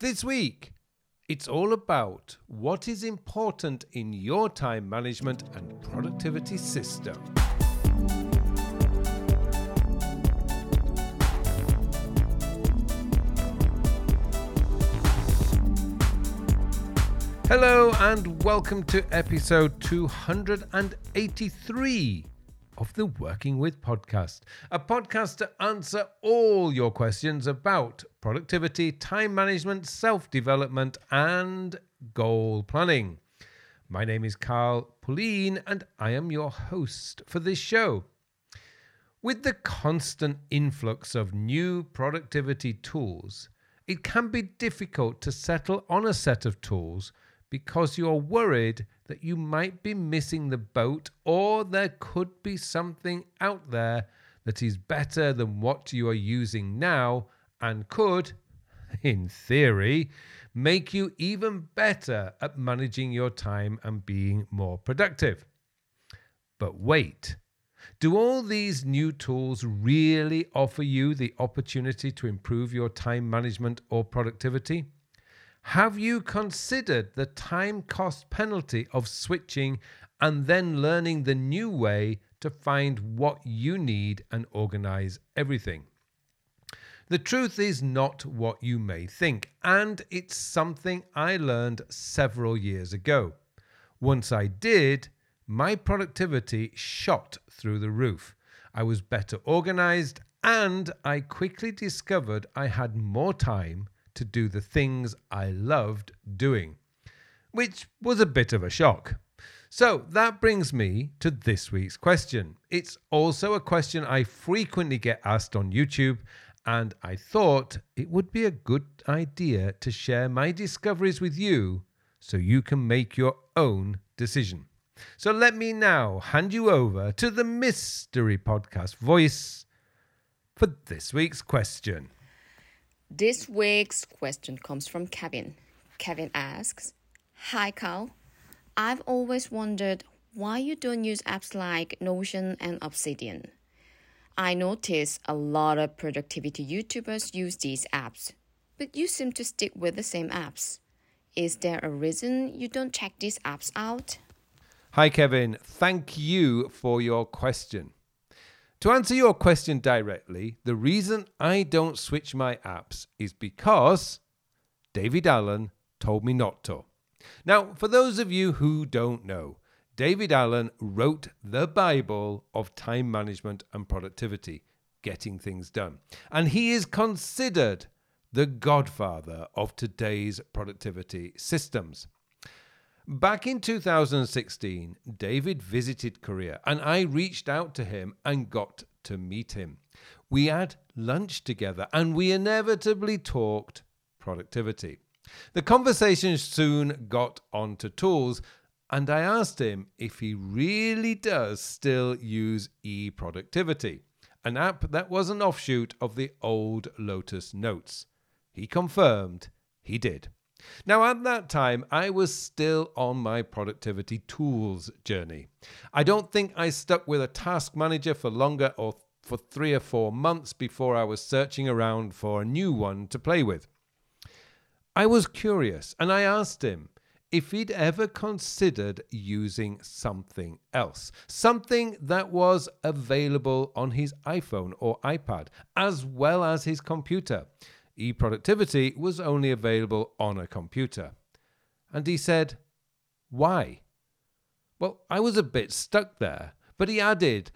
This week, it's all about what is important in your time management and productivity system. Hello, and welcome to episode 283 of the Working With podcast, a podcast to answer all your questions about productivity, time management, self development, and goal planning. My name is Carl Pullein, and I am your host for this show. With the constant influx of new productivity tools, it can be difficult to settle on a set of tools because you're worried that you might be missing the boat or there could be something out there that is better than what you are using now and could, in theory, make you even better at managing your time and being more productive. But wait. Do all these new tools really offer you the opportunity to improve your time management or productivity? Have you considered the time cost penalty of switching and then learning the new way to find what you need and organize everything? The truth is not what you may think, and it's something I learned several years ago. Once I did, my productivity shot through the roof. I was better organized, and I quickly discovered I had more time to do the things I loved doing, which was a bit of a shock. So that brings me to this week's question. It's also a question I frequently get asked on YouTube, and I thought it would be a good idea to share my discoveries with you so you can make your own decision. So let me now hand you over to the Mystery Podcast voice for this week's question. This week's question comes from Kevin. Kevin asks, Hi Carl, I've always wondered why you don't use apps like Notion and Obsidian. I notice a lot of productivity YouTubers use these apps, but you seem to stick with the same apps. Is there a reason you don't check these apps out? Hi, Kevin. Thank you for your question. To answer your question directly, the reason I don't switch my apps is because David Allen told me not to. Now, for those of you who don't know, David Allen wrote the Bible of time management and productivity, getting things done. And he is considered the godfather of today's productivity systems. Back in 2016, David visited Korea and I reached out to him and got to meet him. We had lunch together and we inevitably talked productivity. The conversation soon got onto tools and I asked him if he really does still use e productivity, an app that was an offshoot of the old Lotus Notes. He confirmed he did. Now, at that time, I was still on my productivity tools journey. I don't think I stuck with a task manager for longer or for three or four months before I was searching around for a new one to play with. I was curious and I asked him if he'd ever considered using something else, something that was available on his iPhone or iPad, as well as his computer e productivity was only available on a computer. And he said, Why? Well, I was a bit stuck there, but he added,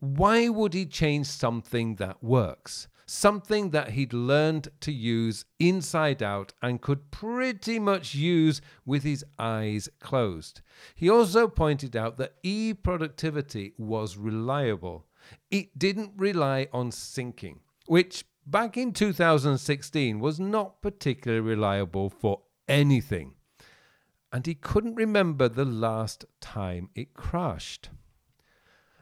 Why would he change something that works? Something that he'd learned to use inside out and could pretty much use with his eyes closed. He also pointed out that e productivity was reliable. It didn't rely on syncing, which back in 2016 was not particularly reliable for anything. And he couldn't remember the last time it crashed.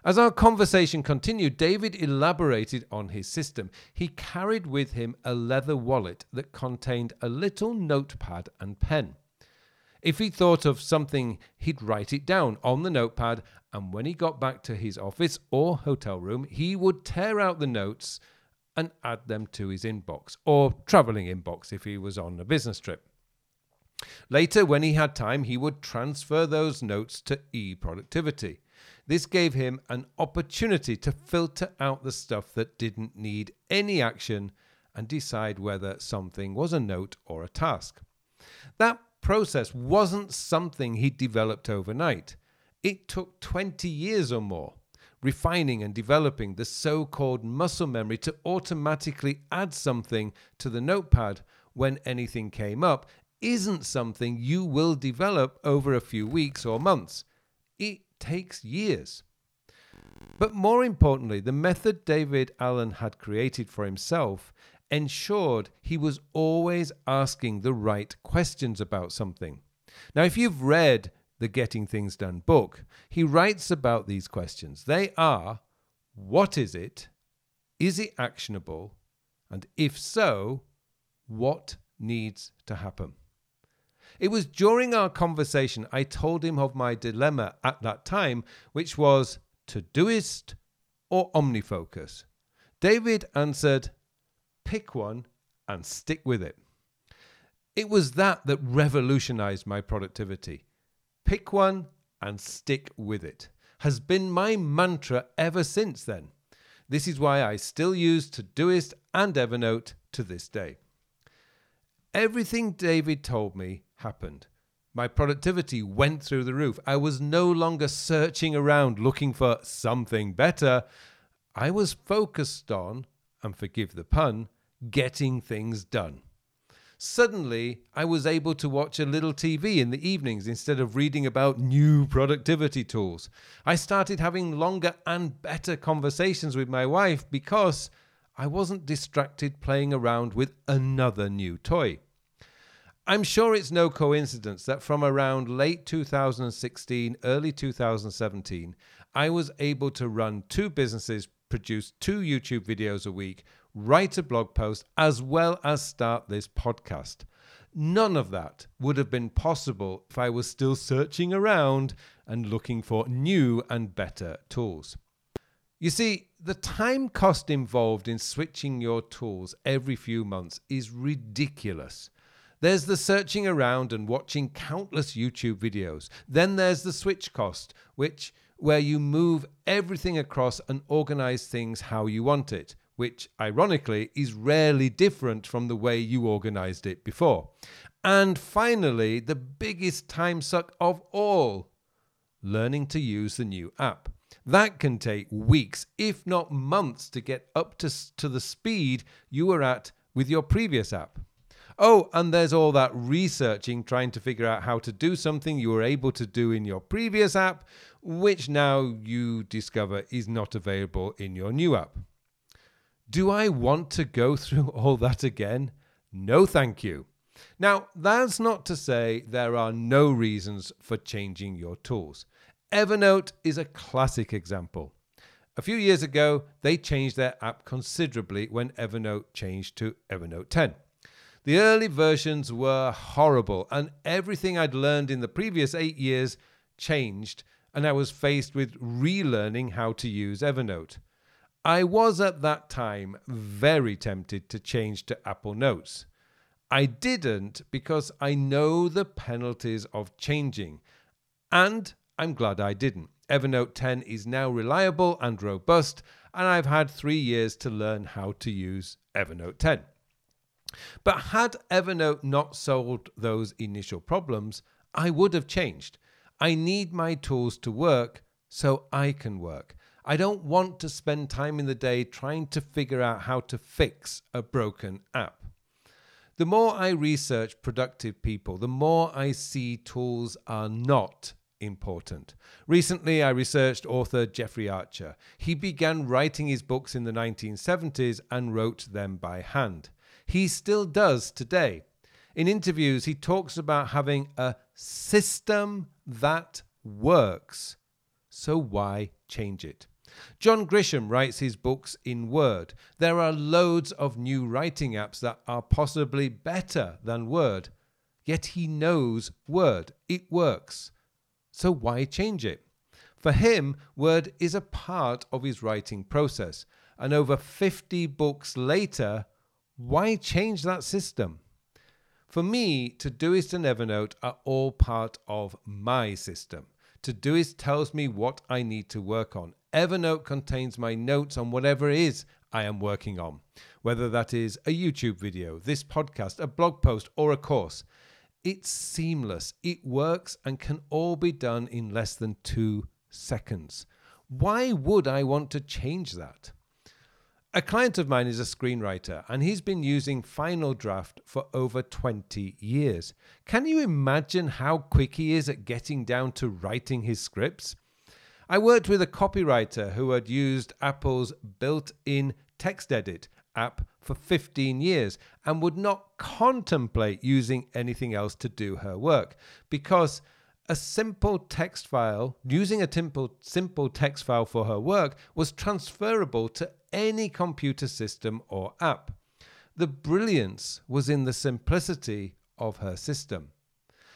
As our conversation continued, David elaborated on his system. He carried with him a leather wallet that contained a little notepad and pen. If he thought of something, he'd write it down on the notepad, and when he got back to his office or hotel room, he would tear out the notes and add them to his inbox or traveling inbox if he was on a business trip. Later, when he had time, he would transfer those notes to eProductivity. This gave him an opportunity to filter out the stuff that didn't need any action and decide whether something was a note or a task. That process wasn't something he developed overnight. It took 20 years or more, refining and developing the so called muscle memory to automatically add something to the notepad when anything came up isn't something you will develop over a few weeks or months. It takes years. But more importantly, the method David Allen had created for himself ensured he was always asking the right questions about something. Now, if you've read the Getting Things Done book, he writes about these questions. They are what is it? Is it actionable? And if so, what needs to happen? It was during our conversation I told him of my dilemma at that time, which was Todoist or OmniFocus. David answered, pick one and stick with it. It was that that revolutionized my productivity. Pick one and stick with it has been my mantra ever since then. This is why I still use Todoist and Evernote to this day. Everything David told me happened. My productivity went through the roof. I was no longer searching around looking for something better. I was focused on, and forgive the pun, getting things done. Suddenly, I was able to watch a little TV in the evenings instead of reading about new productivity tools. I started having longer and better conversations with my wife because I wasn't distracted playing around with another new toy. I'm sure it's no coincidence that from around late 2016, early 2017, I was able to run two businesses, produce two YouTube videos a week, write a blog post, as well as start this podcast. None of that would have been possible if I was still searching around and looking for new and better tools. You see, the time cost involved in switching your tools every few months is ridiculous. There's the searching around and watching countless YouTube videos. Then there's the switch cost, which where you move everything across and organize things how you want it which ironically is rarely different from the way you organized it before. And finally, the biggest time suck of all learning to use the new app. That can take weeks, if not months, to get up to, to the speed you were at with your previous app. Oh, and there's all that researching trying to figure out how to do something you were able to do in your previous app, which now you discover is not available in your new app. Do I want to go through all that again? No, thank you. Now, that's not to say there are no reasons for changing your tools. Evernote is a classic example. A few years ago, they changed their app considerably when Evernote changed to Evernote 10. The early versions were horrible, and everything I'd learned in the previous eight years changed, and I was faced with relearning how to use Evernote. I was at that time very tempted to change to Apple Notes. I didn't because I know the penalties of changing, and I'm glad I didn't. Evernote 10 is now reliable and robust, and I've had three years to learn how to use Evernote 10. But had Evernote not solved those initial problems, I would have changed. I need my tools to work so I can work. I don't want to spend time in the day trying to figure out how to fix a broken app. The more I research productive people, the more I see tools are not important. Recently, I researched author Jeffrey Archer. He began writing his books in the 1970s and wrote them by hand. He still does today. In interviews, he talks about having a system that works. So why change it? John Grisham writes his books in Word. There are loads of new writing apps that are possibly better than Word, yet he knows Word. It works. So why change it? For him, Word is a part of his writing process. and over 50 books later, why change that system? For me, Todoist and Evernote are all part of my system. Todoist tells me what I need to work on. Evernote contains my notes on whatever it is I am working on, whether that is a YouTube video, this podcast, a blog post, or a course. It's seamless, it works, and can all be done in less than two seconds. Why would I want to change that? A client of mine is a screenwriter and he's been using Final Draft for over 20 years. Can you imagine how quick he is at getting down to writing his scripts? I worked with a copywriter who had used Apple's built in TextEdit app for 15 years and would not contemplate using anything else to do her work because a simple text file, using a simple, simple text file for her work, was transferable to any computer system or app. The brilliance was in the simplicity of her system.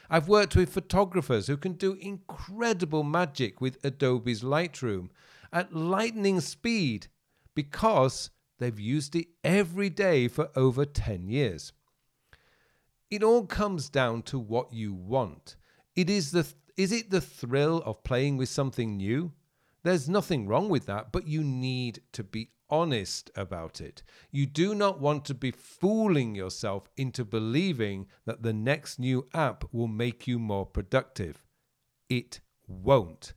I've worked with photographers who can do incredible magic with Adobe's Lightroom at lightning speed because they've used it every day for over 10 years. It all comes down to what you want. It is the is it the thrill of playing with something new? There's nothing wrong with that, but you need to be honest about it. You do not want to be fooling yourself into believing that the next new app will make you more productive. It won't.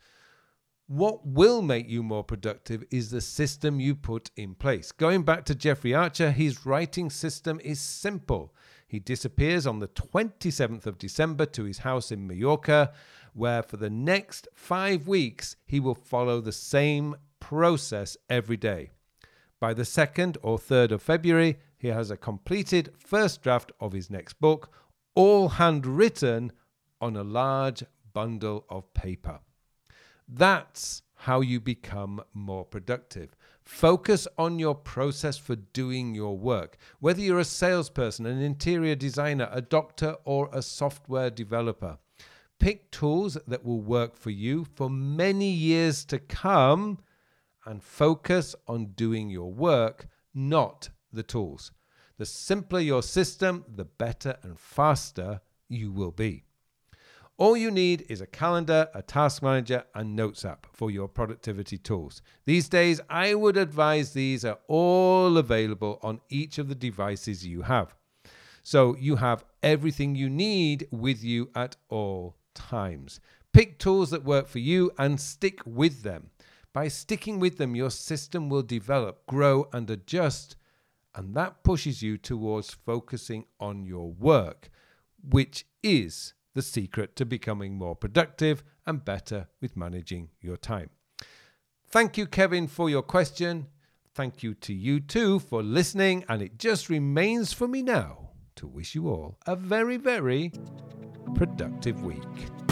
What will make you more productive is the system you put in place. Going back to Jeffrey Archer, his writing system is simple. He disappears on the 27th of December to his house in Mallorca, where for the next five weeks he will follow the same process every day. By the 2nd or 3rd of February, he has a completed first draft of his next book, all handwritten on a large bundle of paper. That's how you become more productive. Focus on your process for doing your work. Whether you're a salesperson, an interior designer, a doctor, or a software developer, pick tools that will work for you for many years to come and focus on doing your work, not the tools. The simpler your system, the better and faster you will be. All you need is a calendar, a task manager, and Notes app for your productivity tools. These days, I would advise these are all available on each of the devices you have. So you have everything you need with you at all times. Pick tools that work for you and stick with them. By sticking with them, your system will develop, grow, and adjust, and that pushes you towards focusing on your work, which is the secret to becoming more productive and better with managing your time. Thank you, Kevin, for your question. Thank you to you too for listening. And it just remains for me now to wish you all a very, very productive week.